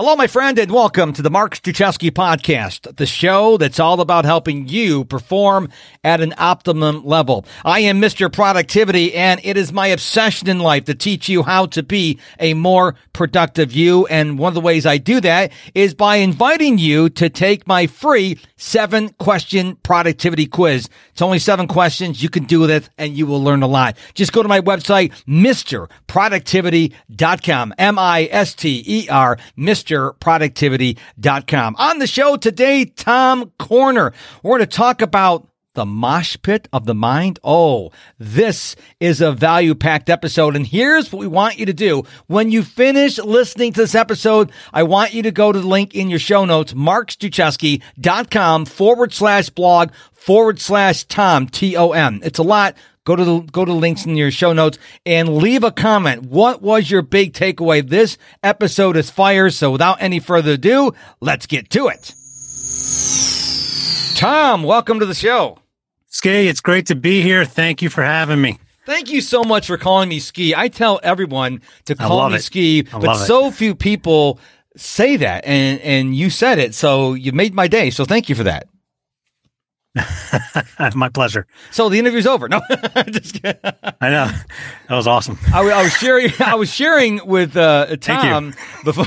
Hello, my friend, and welcome to the Mark Struczewski podcast, the show that's all about helping you perform at an optimum level. I am Mr. Productivity, and it is my obsession in life to teach you how to be a more productive you. And one of the ways I do that is by inviting you to take my free seven question productivity quiz. It's only seven questions. You can do it and you will learn a lot. Just go to my website, MrProductivity.com. M-I-S-T-E-R, M-I-S-T-E-R, MrProductivity.com. On the show today, Tom Corner. We're going to talk about the mosh pit of the mind. Oh, this is a value packed episode. And here's what we want you to do. When you finish listening to this episode, I want you to go to the link in your show notes, markstruczewski.com forward slash blog forward slash Tom, T-O-M. It's a lot. Go to the, go to links in your show notes and leave a comment. What was your big takeaway? This episode is fire. So without any further ado, let's get to it. Tom, welcome to the show. Ski, it's great to be here. Thank you for having me. Thank you so much for calling me Ski. I tell everyone to call me it. Ski, but love it. so few people say that, and and you said it, so you made my day. So thank you for that. My pleasure. So the interview's over. No, just kidding. I know. That was awesome. I, I was sharing. I was sharing with uh, Thank you. Tom before.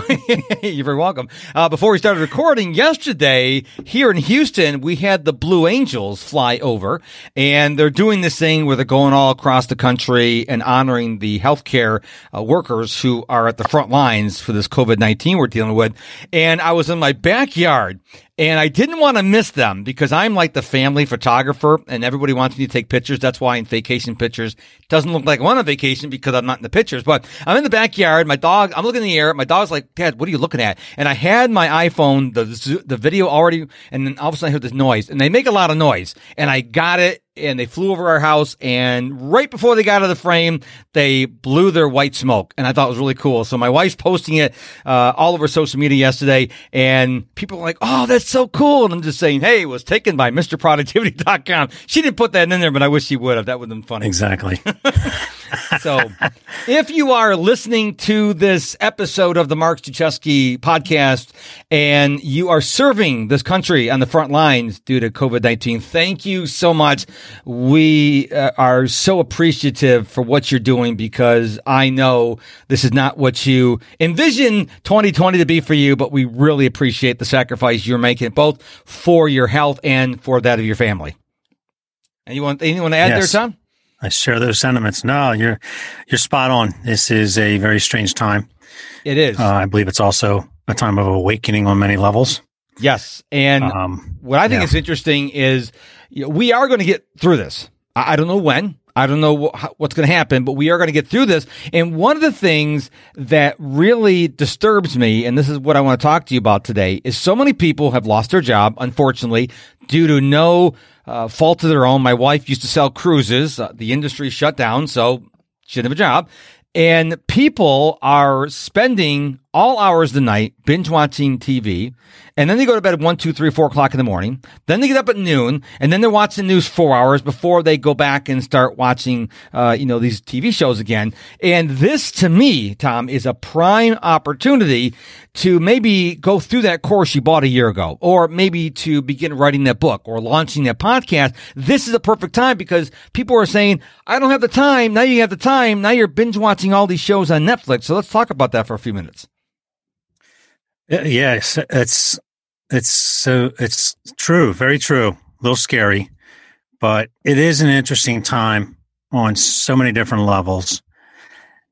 you're very welcome. Uh, before we started recording yesterday here in Houston, we had the Blue Angels fly over, and they're doing this thing where they're going all across the country and honoring the healthcare uh, workers who are at the front lines for this COVID nineteen we're dealing with. And I was in my backyard. And I didn't want to miss them because I'm like the family photographer and everybody wants me to take pictures. That's why in vacation pictures it doesn't look like I'm on vacation because I'm not in the pictures. But I'm in the backyard. My dog, I'm looking in the air. My dog's like, Dad, what are you looking at? And I had my iPhone, the the video already, and then all of a sudden I heard this noise, and they make a lot of noise. And I got it and they flew over our house and right before they got out of the frame they blew their white smoke. And i thought it was really cool. So my wife's posting it uh, all over social media yesterday and people were like oh that's so cool. And i'm just saying hey it was taken by mrproductivity.com she didn't put that in there but i wish she would have. That would have been funny. Exactly. so, if you are listening to this episode of the Mark Struczewski podcast and you are serving this country on the front lines due to COVID 19, thank you so much. We uh, are so appreciative for what you're doing because I know this is not what you envision 2020 to be for you, but we really appreciate the sacrifice you're making both for your health and for that of your family. Anyone, anyone to add Yes. there, Tom? I share those sentiments. No, you're you're spot on. This is a very strange time. It is. Uh, I believe it's also a time of awakening on many levels. yes. And Um, What I think Yeah. is interesting is you know, we are going to get through this. I, I don't know when. I don't know wh- what's going to happen, but we are going to get through this. And one of the things that really disturbs me, and this is what I want to talk to you about today, is so many people have lost their job, unfortunately, due to no uh, fault of their own. My wife used to sell cruises. Uh, the industry shut down, so she didn't have a job. And people are spending all hours of the night binge watching TV. And then they go to bed at one, two, three, four o'clock in the morning. Then they get up at noon and then they're watching the news four hours before they go back and start watching, uh, you know, these TV shows again. And this to me, Tom, is a prime opportunity to maybe go through that course you bought a year ago, or maybe to begin writing that book or launching that podcast. This is a perfect time because people are saying, I don't have the time. Now you have the time. Now you're binge watching all these shows on Netflix. So let's talk about that for a few minutes. Y- yes, it's it's so it's true, very true. A little scary, but it is an interesting time on so many different levels.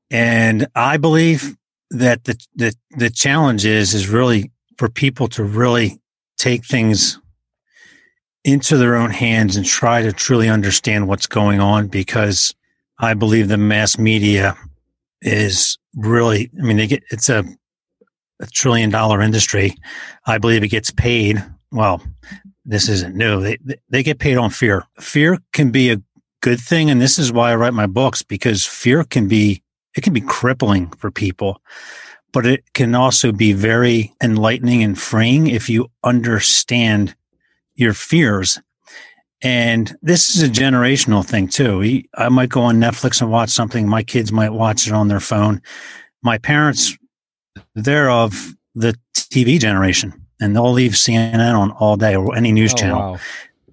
And I believe that the the the challenge is is really for people to really take things into their own hands and try to truly understand what's going on because I believe the mass media is really I mean they get it's a trillion dollar industry. I believe it gets paid. Well, this isn't new. They they get paid on fear. Fear can be a good thing, and this is why I write my books because fear can be it can be crippling for people, but it can also be very enlightening and freeing if you understand your fears. And this is a generational thing too. I might go on Netflix and watch something. My kids might watch it on their phone. My parents they're of the TV generation, and they'll leave CNN on all day or any news Oh, channel. wow.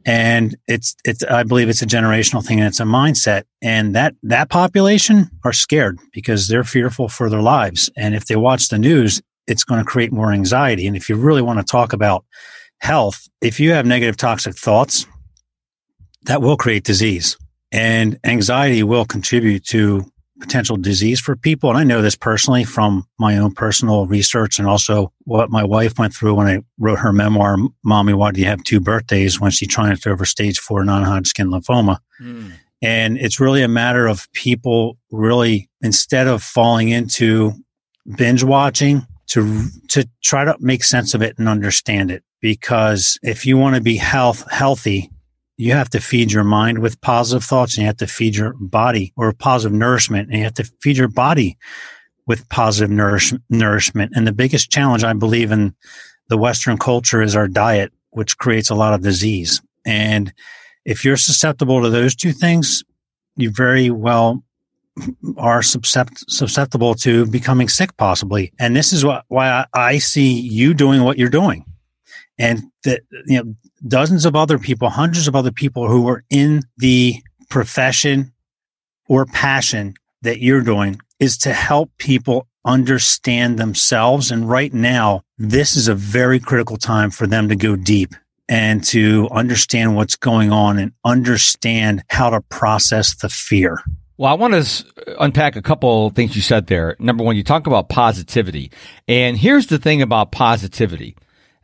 And it's it's I believe it's a generational thing and it's a mindset. And that that population are scared because they're fearful for their lives. And if they watch the news, it's going to create more anxiety. And if you really want to talk about health, if you have negative toxic thoughts, that will create disease. And anxiety will contribute to potential disease for people. And I know this personally from my own personal research and also what my wife went through when I wrote her memoir, Mommy, Why Do You Have Two Birthdays? when she triumphed over stage four non Hodgkin lymphoma. Mm. And it's really a matter of people really, instead of falling into binge watching, to, to try to make sense of it and understand it. Because if you want to be health, healthy, you have to feed your mind with positive thoughts and you have to feed your body or positive nourishment and you have to feed your body with positive nourish, nourishment. And the biggest challenge I believe in the Western culture is our diet, which creates a lot of disease. And if you're susceptible to those two things, you very well are susceptible to becoming sick possibly. And this is why I see you doing what you're doing. And that, you know, dozens of other people, hundreds of other people who are in the profession or passion that you're doing is to help people understand themselves. And right now, this is a very critical time for them to go deep and to understand what's going on and understand how to process the fear. Well, I want to unpack a couple things you said there. Number one, you talk about positivity. And here's the thing about positivity.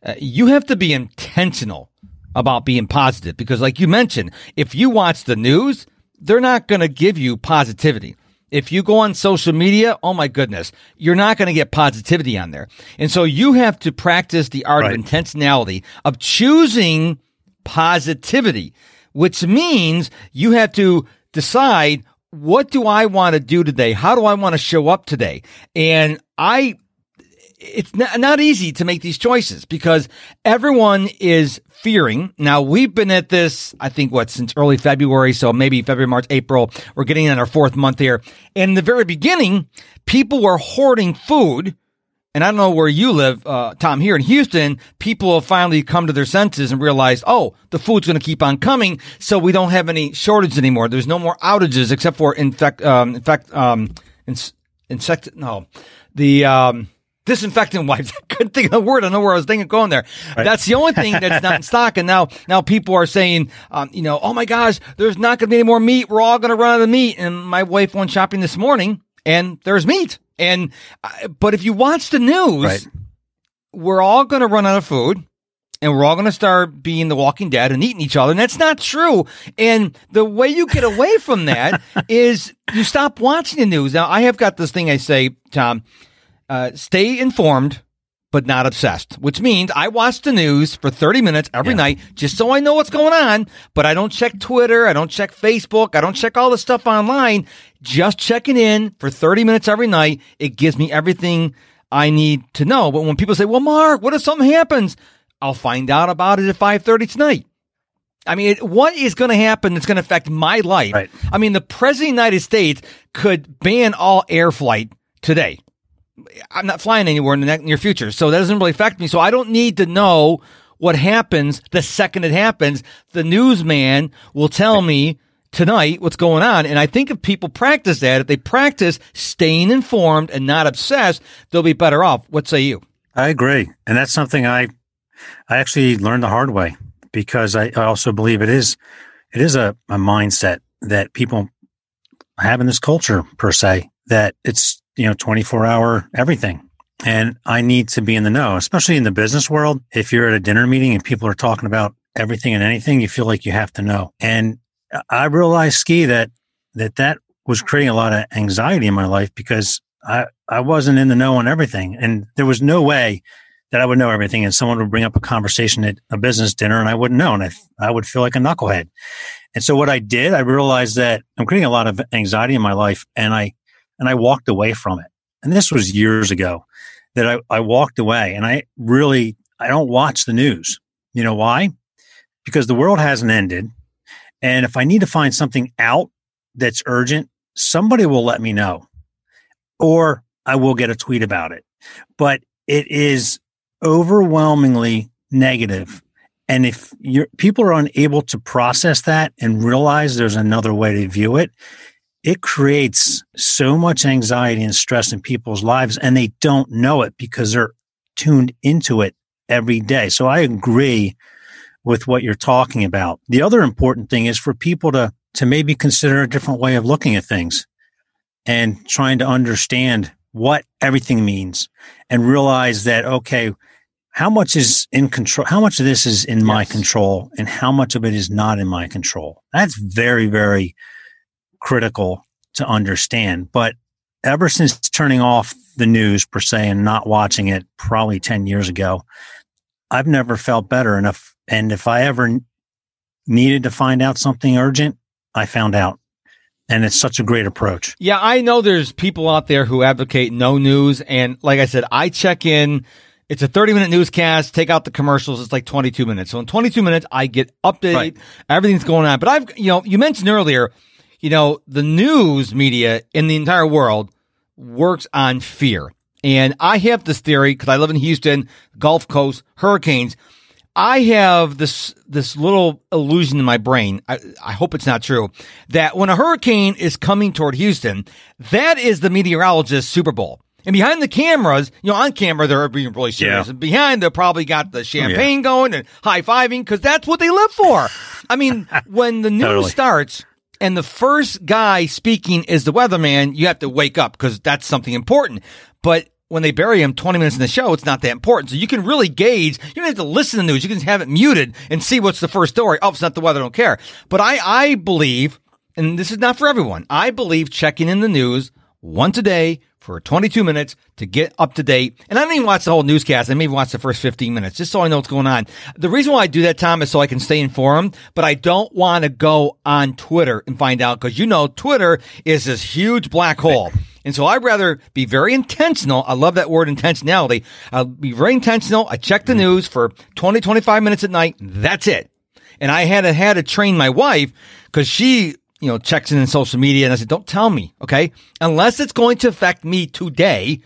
Uh, you have to be intentional about being positive because like you mentioned, if you watch the news, they're not going to give you positivity. If you go on social media, oh my goodness, you're not going to get positivity on there. And so you have to practice the art Right. of intentionality of choosing positivity, which means you have to decide what do I want to do today? How do I want to show up today? And I it's not, not easy to make these choices because everyone is fearing. Now we've been at this, I think what, since early February. So maybe February, March, April. We're getting in our fourth month here. And in the very beginning, people were hoarding food. And I don't know where you live, uh, Tom, here in Houston, people have finally come to their senses and realized, oh, the food's going to keep on coming. So we don't have any shortage anymore. There's no more outages except for infect, um, infect, um, ins- insect, no, the, um, disinfectant wipes. I couldn't think of the word. I know where I was thinking going there. That's the only thing that's not in stock. And now, now people are saying, um, you know, oh my gosh, there's not going to be any more meat. We're all going to run out of meat. And my wife went shopping this morning and there's meat. And, uh, but if you watch the news, Right. we're all going to run out of food and we're all going to start being the walking dead and eating each other. And that's not true. And the way you get away from that is you stop watching the news. Now, I have got this thing I say, Tom, uh, stay informed, but not obsessed, which means I watch the news for 30 minutes every Yeah. night just so I know what's going on, but I don't check Twitter. I don't check Facebook. I don't check all the stuff online. Just checking in for 30 minutes every night. It gives me everything I need to know. But when people say, well, Mark, what if something happens? I'll find out about it at 530 tonight. I mean, what is going to happen that's going to affect my life? Right. I mean, the president of the United States could ban all air flight today. I'm not flying anywhere in the near future, so that doesn't really affect me. So I don't need to know what happens the second it happens. The newsman will tell me tonight what's going on. And I think if people practice that, if they practice staying informed and not obsessed, they'll be better off. What say you? I agree. And that's something I I actually learned the hard way because I, I also believe it is it is a, a mindset that people have in this culture per se that it's you know 24 hour everything. And i need to be in the know especially in the business world. If you're at a dinner meeting and people are talking about everything and anything you feel like you have to know. And i realized ski that that that was creating a lot of anxiety in my life because i i wasn't in the know on everything. And there was no way that I would know everything and someone would bring up a conversation at a business dinner and I wouldn't know and I, I would feel like a knucklehead. And so what I did, I realized that I'm creating a lot of anxiety in my life and I, and I walked away from it. And this was years ago that I, I walked away and I really, I don't watch the news. You know why? Because the world hasn't ended. And if I need to find something out that's urgent, somebody will let me know or I will get a tweet about it. But it is overwhelmingly negative. And if people are unable to process that and realize there's another way to view it, it creates so much anxiety and stress in people's lives and they don't know it because they're tuned into it every day. So I agree with what you're talking about. The other important thing is for people to to maybe consider a different way of looking at things and trying to understand what everything means and realize that okay, how much is in control how much of this is in yes. my control and how much of it is not in my control. That's very very critical to understand. But ever since turning off the news per se and not watching it probably 10 years ago, I've never felt better. enough. and if I ever needed to find out something urgent, I found out. And it's such a great approach. Yeah, I know there's people out there who advocate no news. And like I said, I check in. It's a 30 minute newscast. Take out the commercials. It's like 22 minutes. So in 22 minutes, I get updated. Right. Everything's going on. But I've, you know, you mentioned earlier, you know, the news media in the entire world works on fear. And I have this theory because I live in Houston, Gulf Coast, hurricanes. I have this this little illusion in my brain. I, I, hope it's not true that when a hurricane is coming toward Houston, that is the meteorologist Super Bowl. And behind the cameras, you know, on camera they're being really serious. Yeah. And behind they probably got the oh, champagne yeah. going and high fiving because that's what they live for. I mean, when the news totally. starts and the first guy speaking is the weatherman, you have to wake up because that's something important. But when they bury him 20 minutes in the show, it's not that important. So you can really gauge. You don't have to listen to the news. You can have it muted and see what's the first story. Oh, it's not the weather. I don't care. But I, I believe, and this is not for everyone. I believe checking in the news once a day for 22 minutes to get up to date. And I don't even watch the whole newscast. I maybe watch the first 15 minutes just so I know what's going on. The reason why I do that, Tom, is so I can stay informed, but I don't want to go on Twitter and find out because you know, Twitter is this huge black hole. And so I'd rather be very intentional. I love that word intentionality. I'll be very intentional. I check the mm-hmm. news for 20, 25 minutes at night. That's it. And I had to, had to train my wife because she, you know, checks in in social media and I said, don't tell me. Okay. Unless it's going to affect me today,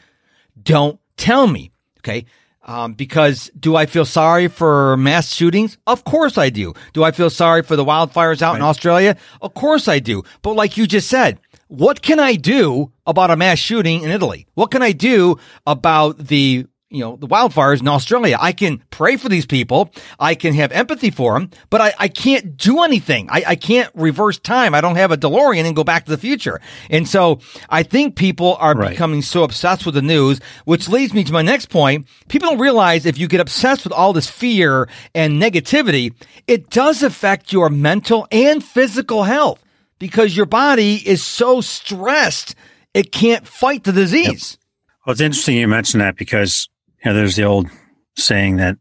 don't tell me. Okay. Um, because do I feel sorry for mass shootings? Of course I do. Do I feel sorry for the wildfires out right. in Australia? Of course I do. But like you just said, what can I do about a mass shooting in Italy? What can I do about the you know, the wildfires in Australia. I can pray for these people. I can have empathy for them, but I, I can't do anything. I, I can't reverse time. I don't have a DeLorean and go back to the future. And so I think people are right. becoming so obsessed with the news, which leads me to my next point. People don't realize if you get obsessed with all this fear and negativity, it does affect your mental and physical health because your body is so stressed it can't fight the disease. Yep. Well, it's interesting you mentioned that because know there's the old saying that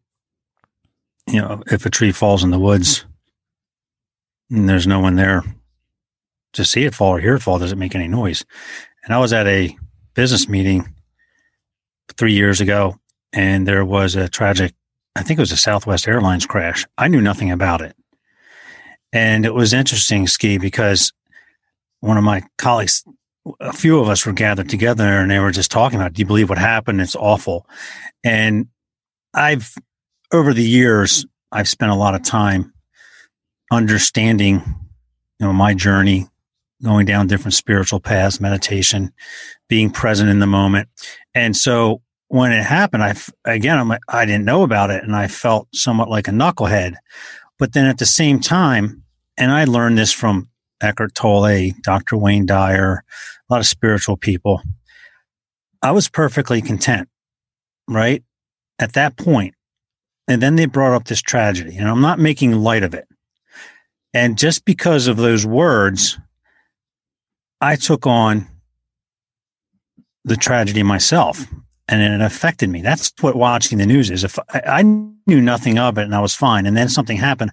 you know if a tree falls in the woods and there's no one there to see it fall or hear it fall, does it make any noise? And I was at a business meeting three years ago, and there was a tragic, I think it was a Southwest Airlines crash. I knew nothing about it. And it was interesting, Ski, because one of my colleagues, a few of us were gathered together and they were just talking about, do you believe what happened? It's awful. And I've, over the years, I've spent a lot of time understanding, you know, my journey, going down different spiritual paths, meditation, being present in the moment. And so when it happened, I, again, I'm, I didn't know about it and I felt somewhat like a knucklehead. But then at the same time, and I learned this from Eckhart Tolle, Dr. Wayne Dyer, a lot of spiritual people. I was perfectly content, right? At that point. And then they brought up this tragedy, and I'm not making light of it. And just because of those words, I took on the tragedy myself and it affected me. That's what watching the news is. If I, I, knew nothing of it and I was fine, and then something happened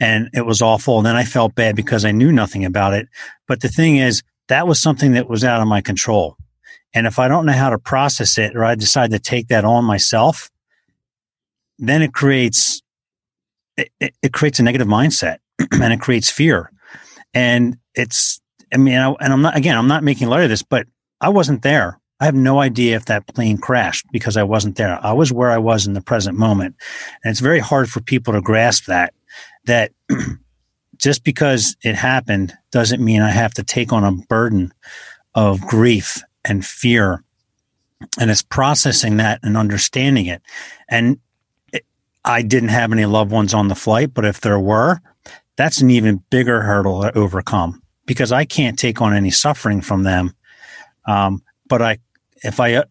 and it was awful, and then I felt bad because I knew nothing about it. But the thing is, that was something that was out of my control. And if I don't know how to process it, or I decide to take that on myself, then it creates it, it, creates a negative mindset and it creates fear. And it's I mean, I, and I'm not again, I'm not making light of this, but I wasn't there. I have no idea if that plane crashed because I wasn't there. I was where I was in the present moment. And it's very hard for people to grasp that, that just because it happened doesn't mean I have to take on a burden of grief and fear. And it's processing that and understanding it. And it, I didn't have any loved ones on the flight, but if there were, that's an even bigger hurdle to overcome because I can't take on any suffering from them. Um, but I, if I uh,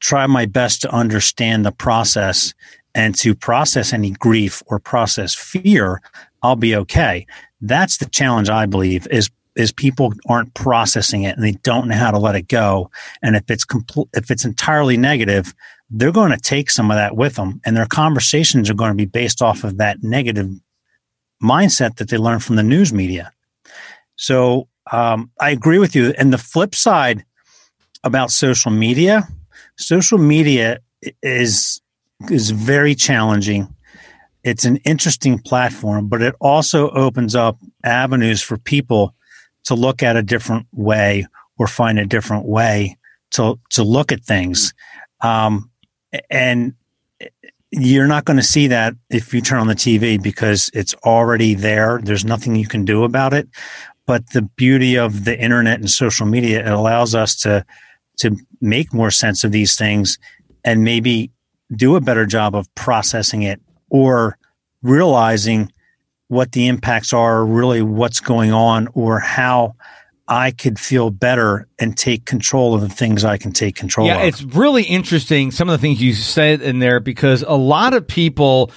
try my best to understand the process and to process any grief or process fear, I'll be okay. That's the challenge I believe is is people aren't processing it and they don't know how to let it go. And if it's complete, if it's entirely negative, they're going to take some of that with them, and their conversations are going to be based off of that negative mindset that they learn from the news media. So um, I agree with you. And the flip side about social media, social media is is very challenging it's an interesting platform, but it also opens up avenues for people to look at a different way or find a different way to to look at things. Um, and you're not going to see that if you turn on the TV because it's already there. There's nothing you can do about it. But the beauty of the internet and social media, it allows us to to make more sense of these things and maybe do a better job of processing it or realizing what the impacts are, really what's going on, or how I could feel better and take control of the things I can take control yeah, of. Yeah, it's really interesting some of the things you said in there because a lot of people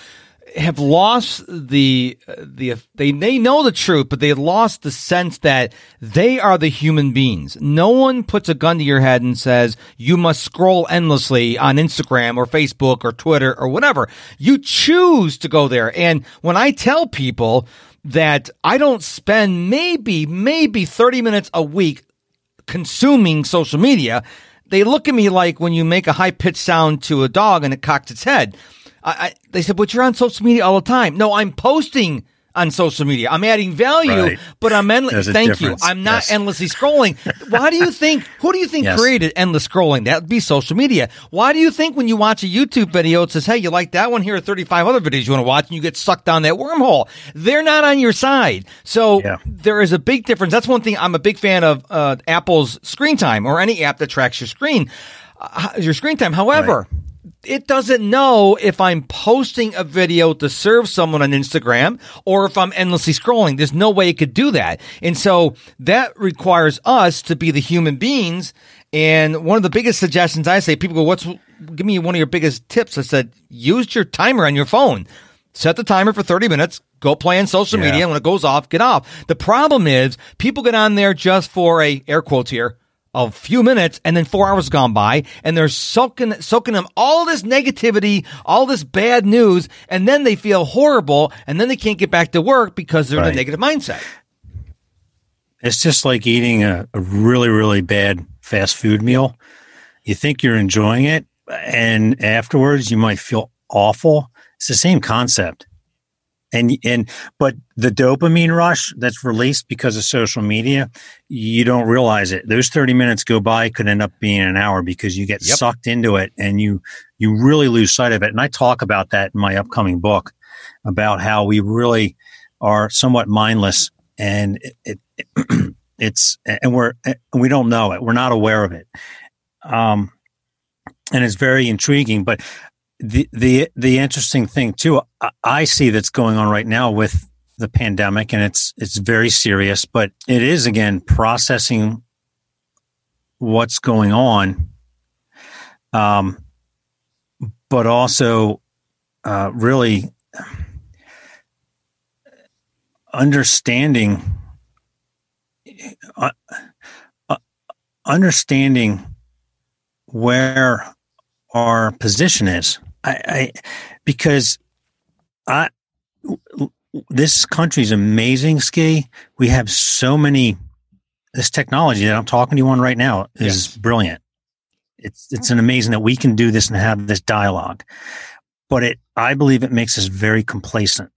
have lost the the they they know the truth, but they lost the sense that they are the human beings. No one puts a gun to your head and says you must scroll endlessly on Instagram or Facebook or Twitter or whatever. You choose to go there. And when I tell people that I don't spend maybe maybe 30 minutes a week consuming social media, they look at me like when you make a high pitched sound to a dog and it cocks its head. I, I, they said, but you're on social media all the time. No, I'm posting on social media. I'm adding value, Right. but I'm endless. Thank difference. you. I'm not Yes. endlessly scrolling. Why do you think? Who do you think Yes. created endless scrolling? That would be social media. Why do you think when you watch a YouTube video, it says, "Hey, you like that one? Here are 35 other videos you want to watch," and you get sucked down that wormhole? They're not on your side. So Yeah. there is a big difference. That's one thing I'm a big fan of uh, Apple's screen time or any app that tracks your screen, uh, your screen time. However it doesn't know if I'm posting a video to serve someone on Instagram or if I'm endlessly scrolling. There's no way it could do that. And so that requires us to be the human beings. And one of the biggest suggestions I say, people go, what's, give me one of your biggest tips. I said, use your timer on your phone. Set the timer for 30 minutes. Go play on social Yeah. media. And when it goes off, get off. The problem is people get on there just for a air quotes here a few minutes and then four hours gone by and they're soaking soaking them all this negativity, all this bad news, and then they feel horrible and then they can't get back to work because they're in a negative mindset. It's just like eating a, a really, really bad fast food meal. You think you're enjoying it, and afterwards you might feel awful. It's the same concept. And and but the dopamine rush that's released because of social media, you don't realize it. Those 30 minutes go by could end up being an hour because you get Yep. sucked into it and you you really lose sight of it. And I talk about that in my upcoming book about how we really are somewhat mindless and it, it it's and we're we don't know it we're not aware of it um and it's very intriguing but the the the interesting thing too I, see that's going on right now with the pandemic and it's it's very serious but it is again processing what's going on. Um but also uh really understanding uh, uh, understanding where our position is I, I because i this country's amazing ski. We have so many this technology that i'm talking to you on right now is Yes. brilliant. It's it's an amazing that we can do this and have this dialogue. But it i believe it makes us very complacent.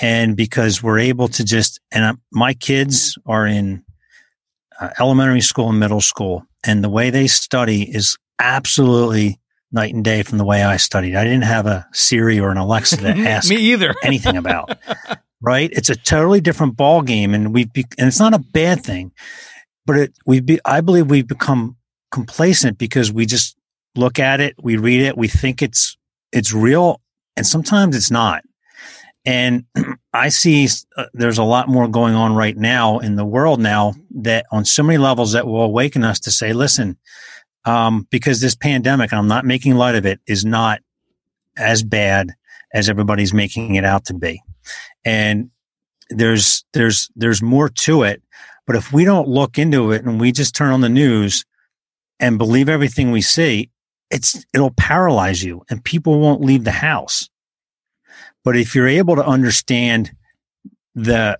And because we're able to just and uh, my kids are in uh, elementary school and middle school, and the way they study is absolutely night and day from the way I studied. I didn't have a Siri or an Alexa to ask me either anything about. right? It's a totally different ball game, and we've be- and it's not a bad thing, but it we be I believe we've become complacent because we just look at it, we read it, we think it's it's real, and sometimes it's not. And I see uh, there's a lot more going on right now in the world now that on so many levels that will awaken us to say, listen, um, because this pandemic, and I'm not making light of it, is not as bad as everybody's making it out to be. And there's, there's, there's more to it. But if we don't look into it and we just turn on the news and believe everything we see, it's, it'll paralyze you and people won't leave the house. But if you're able to understand the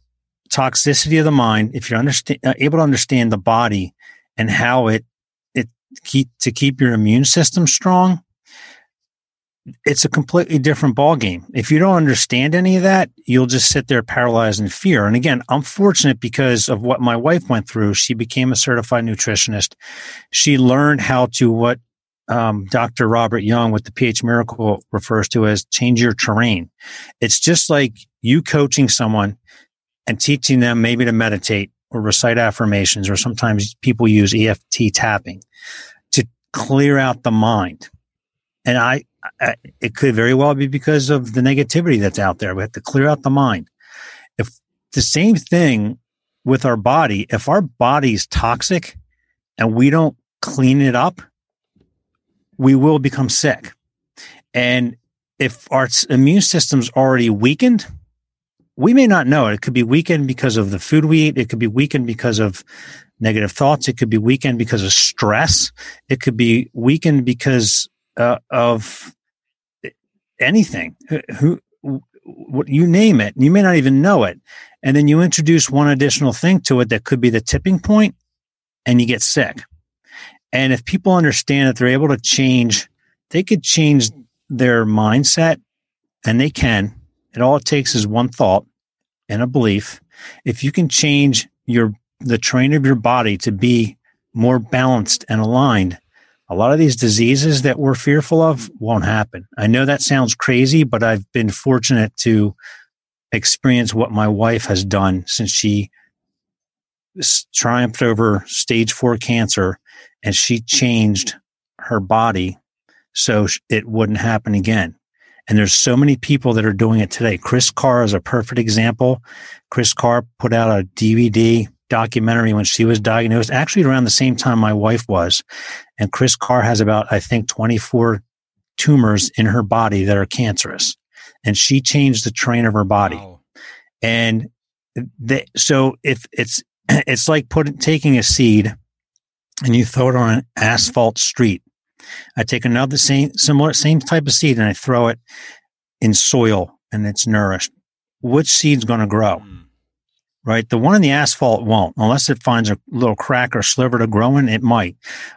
toxicity of the mind, if you're understand, uh, able to understand the body and how it keep to keep your immune system strong, it's a completely different ball game. If you don't understand any of that, you'll just sit there paralyzed in fear. And again, I'm fortunate because of what my wife went through. She became a certified nutritionist. She learned how to what um, Dr. Robert Young with the PH Miracle refers to as change your terrain. It's just like you coaching someone and teaching them maybe to meditate or recite affirmations, or sometimes people use EFT tapping to clear out the mind. And I, I, it could very well be because of the negativity that's out there. We have to clear out the mind. If the same thing with our body, if our body's toxic and we don't clean it up, we will become sick. And if our immune system's already weakened, we may not know it. It could be weakened because of the food we eat. It could be weakened because of negative thoughts. It could be weakened because of stress. It could be weakened because uh, of anything. Who, what you name it, you may not even know it, and then you introduce one additional thing to it that could be the tipping point, and you get sick. And if people understand that they're able to change, they could change their mindset, and they can and all it takes is one thought and a belief. If you can change your the terrain of your body to be more balanced and aligned, a lot of these diseases that we're fearful of won't happen. I know that sounds crazy, but I've been fortunate to experience what my wife has done since she triumphed over stage four cancer and she changed her body so it wouldn't happen again. And there's so many people that are doing it today. Kris Carr is a perfect example. Kris Carr put out a DVD documentary when she was diagnosed, actually around the same time my wife was. And Kris Carr has about, I think, 24 tumors in her body that are cancerous. And she changed the train of her body. Wow. And they, so if it's, it's like putting, taking a seed and you throw it on an asphalt street I take another same similar same type of seed and I throw it in soil and it's nourished. Which seed's going to grow? Mm. Right, the one in the asphalt won't, unless it finds a little crack or sliver to grow in. It might,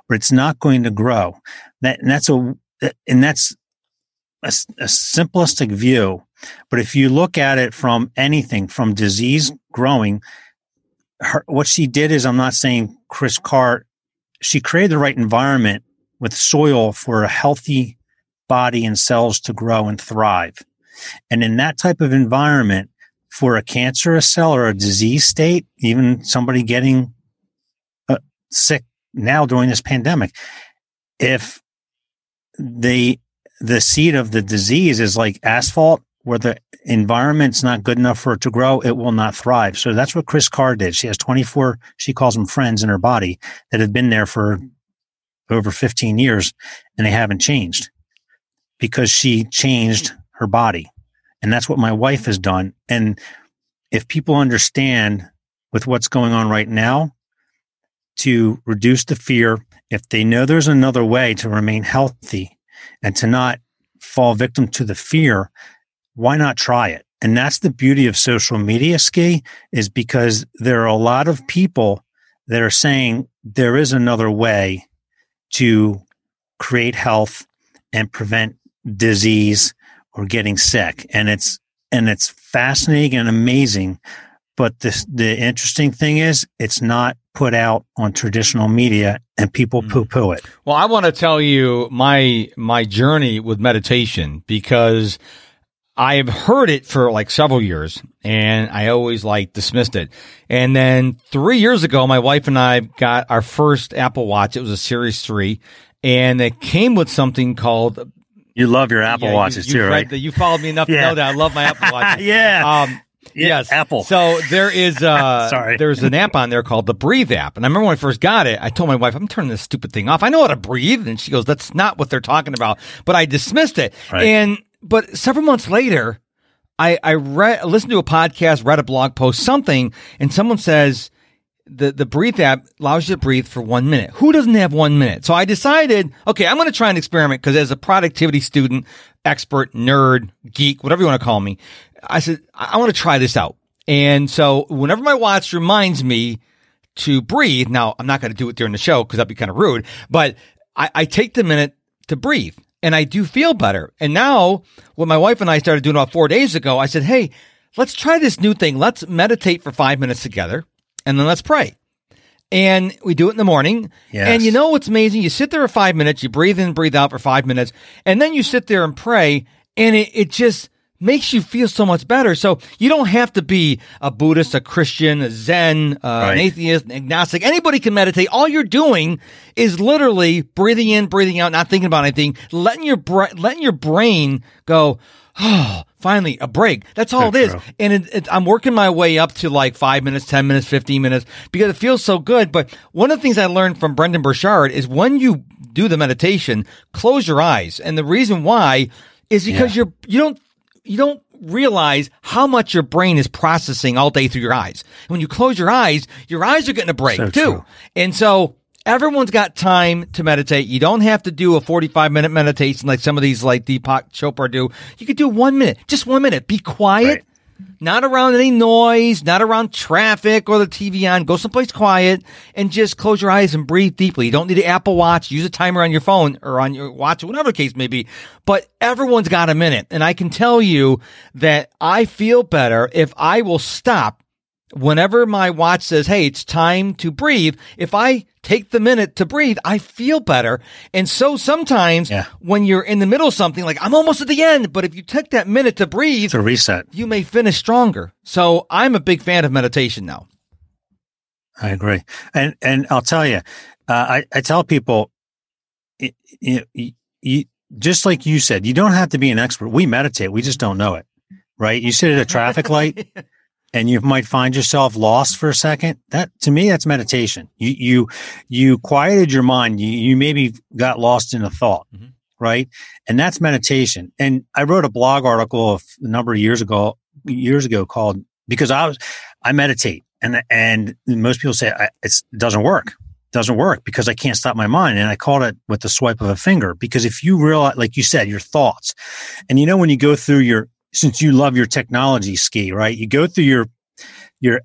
but it's not going to grow. That and that's a and that's a, a simplistic view. But if you look at it from anything, from disease growing, her, what she did is, I'm not saying Kris Carr, she created the right environment with soil for a healthy body and cells to grow and thrive. And in that type of environment, for a cancerous cell or a disease state, even somebody getting uh, sick now during this pandemic, if the the seed of the disease is like asphalt, where the environment's not good enough for it to grow, it will not thrive. So that's what Kris Carr did. She has 24, she calls them friends in her body that have been there for over 15 years and they haven't changed because she changed her body. And that's what my wife has done. And if people understand with what's going on right now to reduce the fear, if they know there's another way to remain healthy and to not fall victim to the fear, why not try it? And that's the beauty of social media ski is because there are a lot of people that are saying there is another way to create health and prevent disease or getting sick. And it's, and it's fascinating and amazing. But the, the interesting thing is it's not put out on traditional media and people Mm. poo poo it. Well, I want to tell you my my journey with meditation because I have heard it for like several years and I always like dismissed it. And then three years ago, my wife and I got our first Apple Watch. It was a Series 3 and it came with something called You love your Apple Yeah, you- Watches you, too, right? that- you followed me enough to know that I love my Apple Watch. yeah. Um, Yeah, yes, Apple. So there is uh, Sorry. there's an app on there called the Breathe app, and I remember when I first got it, I told my wife, "I'm turning this stupid thing off. I know how to breathe," and she goes, "That's not what they're talking about." But I dismissed it, Right. and but several months later, I I read listened to a podcast, read a blog post, something, and someone says the the breathe app allows you to breathe for one minute. Who doesn't have one minute? So I decided, okay, I'm going to try an experiment because as a productivity student, expert, nerd, geek, whatever you want to call me, I said I, I want to try this out. And so whenever my watch reminds me to breathe, now I'm not going to do it during the show because that'd be kind of rude, but I, I take the minute to breathe and I do feel better. And now what my wife and I started doing about four days ago, I said, Hey, let's try this new thing. Let's meditate for five minutes together and then let's pray. And we do it in the morning. Yes. And you know what's amazing? You sit there for five minutes, you breathe in, breathe out for five minutes, and then you sit there and pray, and it, it just makes you feel so much better. So you don't have to be a Buddhist, a Christian, a Zen, uh, an atheist, an agnostic. Anybody can meditate. All you're doing is literally breathing in, breathing out, not thinking about anything, letting your bra- letting your brain go. Oh, finally a break. That's all So it is. true. And it, it, I'm working my way up to like five minutes, 10 minutes, 15 minutes because it feels so good. But one of the things I learned from Brendon Burchard is when you do the meditation, close your eyes. And the reason why is because you're, you don't, you don't realize how much your brain is processing all day through your eyes. When you close your eyes, your eyes are getting a break So too. true. And so everyone's got time to meditate. You don't have to do a 45 minute meditation like some of these like Deepak Chopra do. You could do one minute, just one minute. Be quiet. Right. Not around any noise, not around traffic or the TV on. Go someplace quiet and just close your eyes and breathe deeply. You don't need an Apple Watch. Use a timer on your phone or on your watch, whatever the case may be. But everyone's got a minute. And I can tell you that I feel better if I will stop whenever my watch says, Hey, it's time to breathe. If I take the minute to breathe, I feel better. And so sometimes Yeah. when you're in the middle of something, like I'm almost at the end, but if you take that minute to breathe, to reset. you may finish stronger. So I'm a big fan of meditation now. I agree. And and I'll tell you, uh, I I tell people, you, you, you just like you said, you don't have to be an expert. We meditate, we just don't know it, right? You sit at a traffic light and you might find yourself lost for a second. That to me, that's meditation. You you you quieted your mind. You you maybe got lost in a thought, Mhm. right? And that's meditation. And I wrote a blog article a number of years ago years ago called because I was I meditate and and most people say I, it's, it doesn't work doesn't work because I can't stop my mind. And I called it with the swipe of a finger because if you realize, like you said, your thoughts, and you know, when you go through your, since you love your technology ski, right? You go through your, your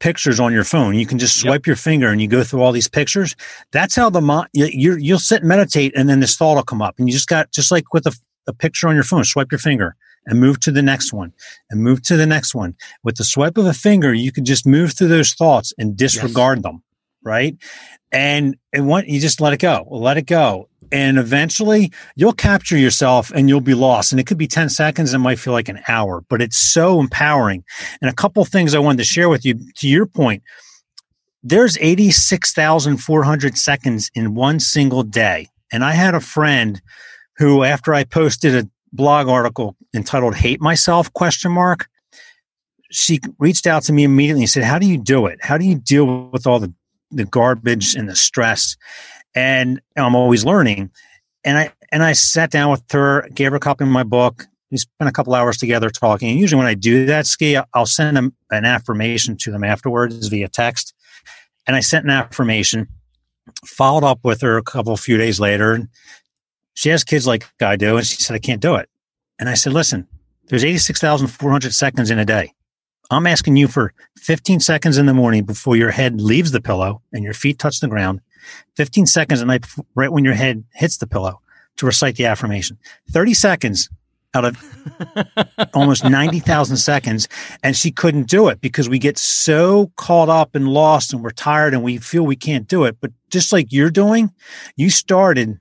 pictures on your phone. You can just Yep. swipe your finger and you go through all these pictures. That's how the mind, you, you'll sit and meditate and then this thought will come up and you just got, just like with a, a picture on your phone, swipe your finger and move to the next one and move to the next one. With the swipe of a finger, you can just move through those thoughts and disregard them, right? And and what you just let it go, let it go, and eventually you'll capture yourself and you'll be lost. And it could be ten seconds, it might feel like an hour, but it's so empowering. And a couple things I wanted to share with you. To your point, there's eighty six thousand four hundred seconds in one single day. And I had a friend who, after I posted a blog article entitled "Hate Myself?" question mark, she reached out to me immediately and said, "How do you do it? How do you deal with all the the garbage and the stress?" And I'm always learning. And I and I sat down with her, gave her a copy of my book. We spent a couple hours together talking. And usually, when I do that ski, I'll send them an affirmation to them afterwards via text. And I sent an affirmation, followed up with her a couple few days later. And she has kids like I do, and she said, "I can't do it." And I said, "Listen, there's 86,400 seconds in a day. I'm asking you for 15 seconds in the morning before your head leaves the pillow and your feet touch the ground, 15 seconds at night before- right when your head hits the pillow to recite the affirmation. 30 seconds out of almost 90,000 seconds. And she couldn't do it because we get so caught up and lost and we're tired and we feel we can't do it. But just like you're doing, you started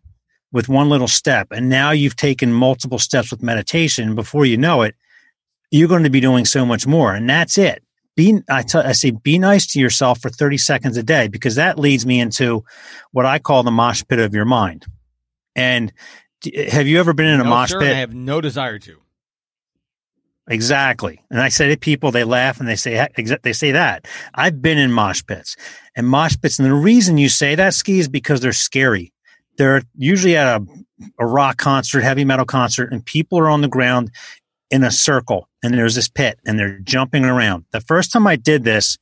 with one little step and now you've taken multiple steps with meditation. Before you know it, you're going to be doing so much more. And that's it. Be, I, t- I say, be nice to yourself for 30 seconds a day because that leads me into what I call the mosh pit of your mind. And have you ever been in a no, mosh sir, pit? I have no desire to. Exactly. And I say to people, they laugh and they say, they say that. I've been in mosh pits and mosh pits. And the reason you say that ski is because they're scary. They're usually at a, a rock concert, heavy metal concert, and people are on the ground in a circle and there's this pit and they're jumping around. The first time I did this,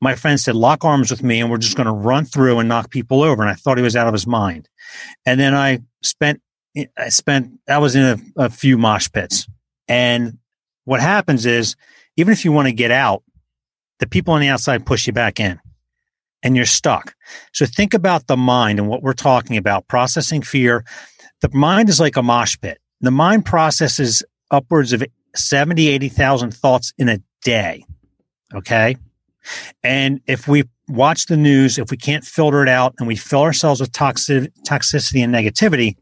my friend said, lock arms with me and we're just going to run through and knock people over. And I thought he was out of his mind. And then I spent, I spent, I was in a, a few mosh pits. And what happens is, even if you want to get out, the people on the outside push you back in and you're stuck. So think about the mind and what we're talking about processing fear. The mind is like a mosh pit. The mind processes upwards of 70, 80,000 thoughts in a day. Okay. And if we watch the news, if we can't filter it out and we fill ourselves with toxic, toxicity and negativity,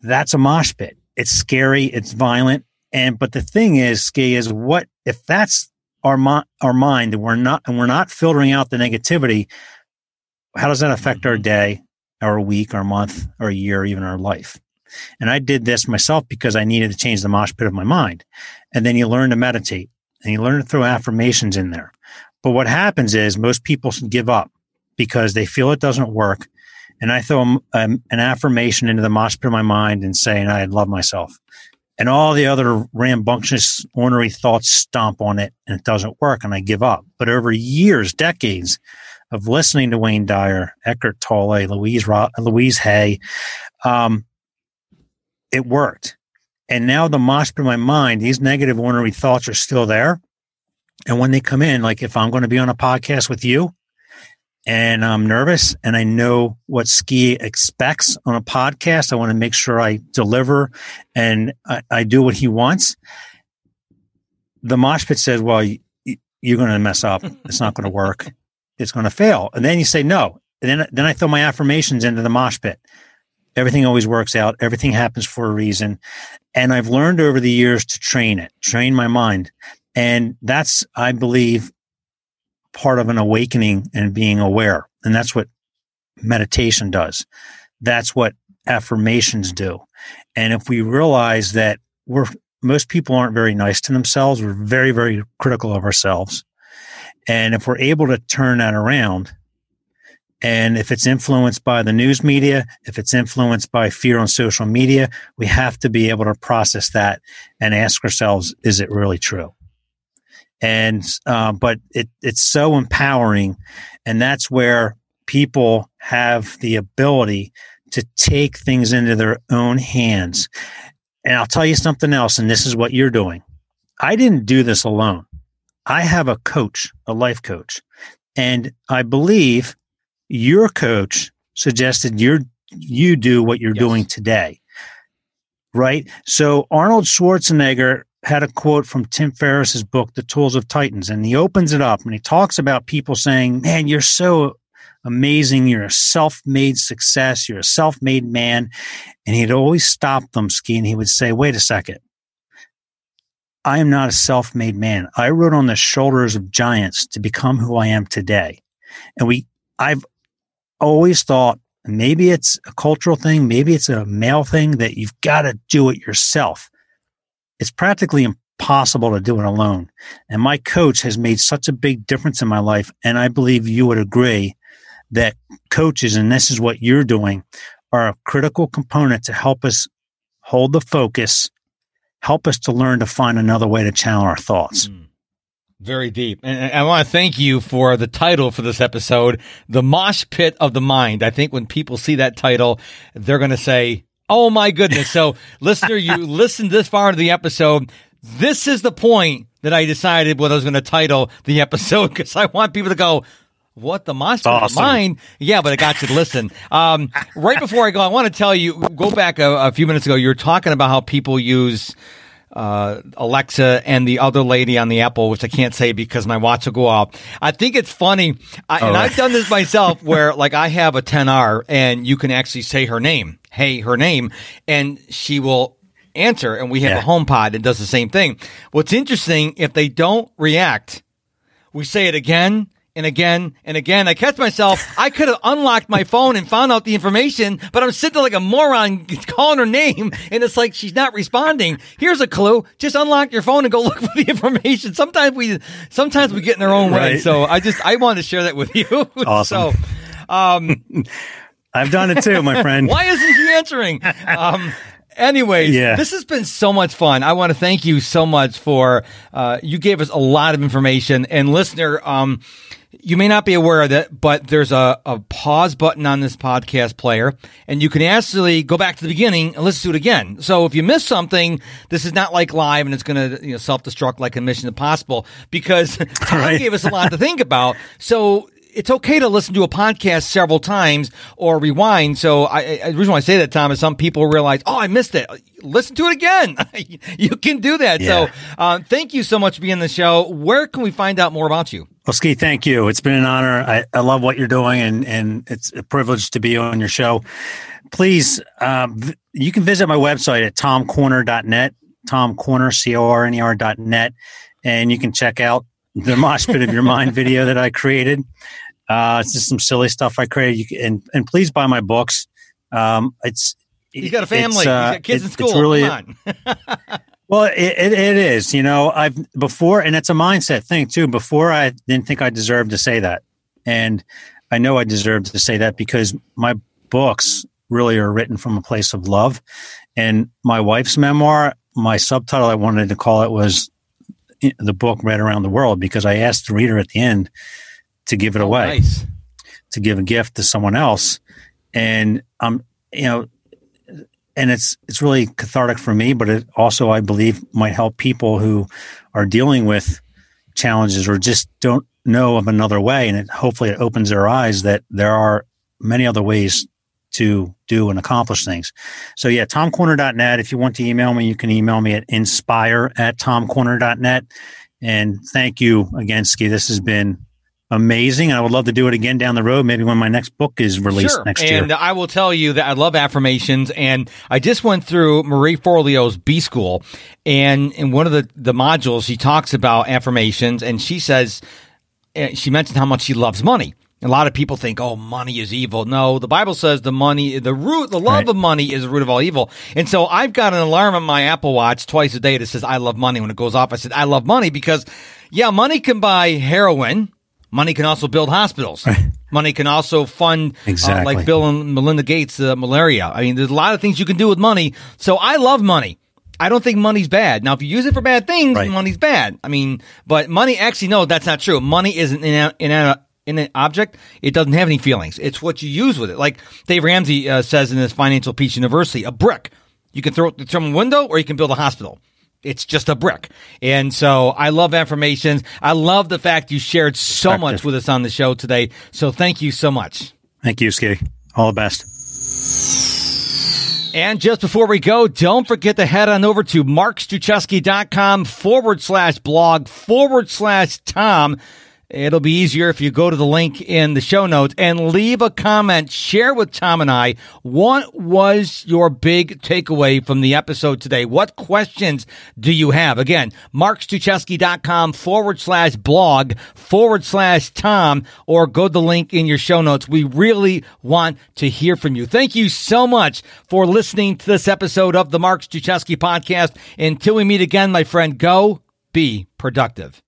that's a mosh pit. It's scary. It's violent. And, but the thing is, Ski, is what if that's our, mo- our mind and we're not, and we're not filtering out the negativity, how does that affect our mm-hmm. day, our week, our month, our year, even our life? And I did this myself because I needed to change the mosh pit of my mind. And then you learn to meditate and you learn to throw affirmations in there. But what happens is most people give up because they feel it doesn't work. And I throw um, an affirmation into the mosh pit of my mind and saying I love myself. And all the other rambunctious, ornery thoughts stomp on it and it doesn't work and I give up. But over years, decades of listening to Wayne Dyer, Eckhart Tolle, Louise, Louise Hay, um, it worked. And now the mosh in my mind, these negative ornery thoughts are still there. And when they come in, like if I'm going to be on a podcast with you and I'm nervous and I know what Ski expects on a podcast, I want to make sure I deliver and I, I do what he wants. The mosh pit says, well, you, you're going to mess up. It's not going to work. It's going to fail. And then you say no. And then, then I throw my affirmations into the mosh pit. Everything always works out. Everything happens for a reason. And I've learned over the years to train it, train my mind. And that's, I believe, part of an awakening and being aware. And that's what meditation does. That's what affirmations do. And if we realize that we're, most people aren't very nice to themselves, we're very, very critical of ourselves. And if we're able to turn that around, and if it's influenced by the news media, if it's influenced by fear on social media, we have to be able to process that and ask ourselves, is it really true? and uh, but it, it's so empowering and that's where people have the ability to take things into their own hands. And i'll tell you something else and this is what you're doing. I didn't do this alone. I have a coach a life coach and i believe your coach suggested you you do what you're yes. doing today right so arnold schwarzenegger had a quote from Tim Ferriss's book, The Tools of Titans, and he opens it up and he talks about people saying, Man, you're so amazing. You're a self made success. You're a self made man. And he'd always stop them skiing. He would say, Wait a second. I am not a self made man. I rode on the shoulders of giants to become who I am today. And we, I've always thought maybe it's a cultural thing, maybe it's a male thing that you've got to do it yourself it's practically impossible to do it alone. And my coach has made such a big difference in my life. And I believe you would agree that coaches, and this is what you're doing, are a critical component to help us hold the focus, help us to learn to find another way to channel our thoughts. Mm. Very deep. And I want to thank you for the title for this episode, The Mosh Pit of the Mind. I think when people see that title, they're going to say, Oh my goodness. So listener, you listened this far into the episode. This is the point that I decided what I was going to title the episode because I want people to go, What the monster awesome. mind? Yeah, but I got you to listen. Um, right before I go, I want to tell you, go back a, a few minutes ago. You were talking about how people use uh, Alexa and the other lady on the Apple, which I can't say because my watch will go off. I think it's funny, I, and right. I've done this myself, where like I have a XR, and you can actually say her name, hey, her name, and she will answer. And we have Yeah. a HomePod that does the same thing. What's interesting if they don't react, we say it again and again and again. I catch myself. I could have unlocked my phone and found out the information, but I'm sitting there like a moron calling her name, and it's like she's not responding. Here's a clue: just unlock your phone and go look for the information. Sometimes we, sometimes we get in our own way. So I just I wanted to share that with you. Awesome. so. Um, I've done it too, my friend. why isn't he answering? Um, anyways, Yeah. this has been so much fun. I want to thank you so much for uh, you gave us a lot of information. And listener, um, you may not be aware of that, but there's a, a pause button on this podcast player, and you can actually go back to the beginning and listen to it again. So if you miss something, this is not like live and it's going to you know, self destruct like a Mission Impossible because Tom Right. gave us a lot to think about. So it's okay to listen to a podcast several times or rewind. So I, I the reason why I say that, Tom, is some people realize, oh, I missed it. Listen to it again. you can do that. Yeah. So uh, thank you so much for being on the show. Where can we find out more about you? Well, Ski, thank you. It's been an honor. I, I love what you're doing, and, and it's a privilege to be on your show. Please, um, you can visit my website at tomcorner.net, tomcorner, C O R N E R dot net, and you can check out the Mosh Pit of Your Mind video that I created. Uh, it's just some silly stuff I created. You and, and please buy my books. Um, it's He's got a family. uh, got kids it- in school. It's really, well, it, it, it is. You know, I've before, and it's a mindset thing too. Before, I didn't think I deserved to say that, and I know I deserve to say that because my books really are written from a place of love. And my wife's memoir, my subtitle I wanted to call it was the book read around the world because I asked the reader at the end to give it Oh, away Nice. to give a gift to someone else. And um you know and it's it's really cathartic for me but it also i believe might help people who are dealing with challenges or just don't know of another way. And it hopefully it opens their eyes that there are many other ways to do and accomplish things. So yeah tomcorner.net if you want to email me you can email me at inspire at tomcorner.net and thank you again ski. This has been amazing. And I would love to do it again down the road, maybe when my next book is released Sure. next year. And I will tell you that I love affirmations. And I just went through Marie Forleo's B School. And in one of the, the modules, she talks about affirmations and she says, eh, she mentioned how much she loves money. A lot of people think, oh, money is evil. No, the Bible says the money, the root, the love Right. of money is the root of all evil. And so I've got an alarm on my Apple Watch twice a day that says, I love money. When it goes off, I said, I love money because, yeah, money can buy heroin. Money can also build hospitals. Money can also fund, uh, like Bill and Melinda Gates, uh, malaria. I mean, there's a lot of things you can do with money. So I love money. I don't think money's bad. Now, if you use it for bad things, Right. money's bad. I mean, but money actually, no, that's not true. Money isn't in in a in an object. It doesn't have any feelings. It's what you use with it. Like Dave Ramsey uh, says in his Financial Peace University, a brick. You can throw it from a window or you can build a hospital. It's just a brick. And so I love affirmations. I love the fact you shared so much with us on the show today. So thank you so much. Thank you, Ski. All the best. And just before we go, don't forget to head on over to markstruczewski.com forward slash blog forward slash Tom. It'll be easier if you go to the link in the show notes and leave a comment. Share with Tom and I what was your big takeaway from the episode today? What questions do you have? Again, markstruczewski.com forward slash blog forward slash Tom or go to the link in your show notes. We really want to hear from you. Thank you so much for listening to this episode of the Mark Struczewski podcast. Until we meet again, my friend, go be productive.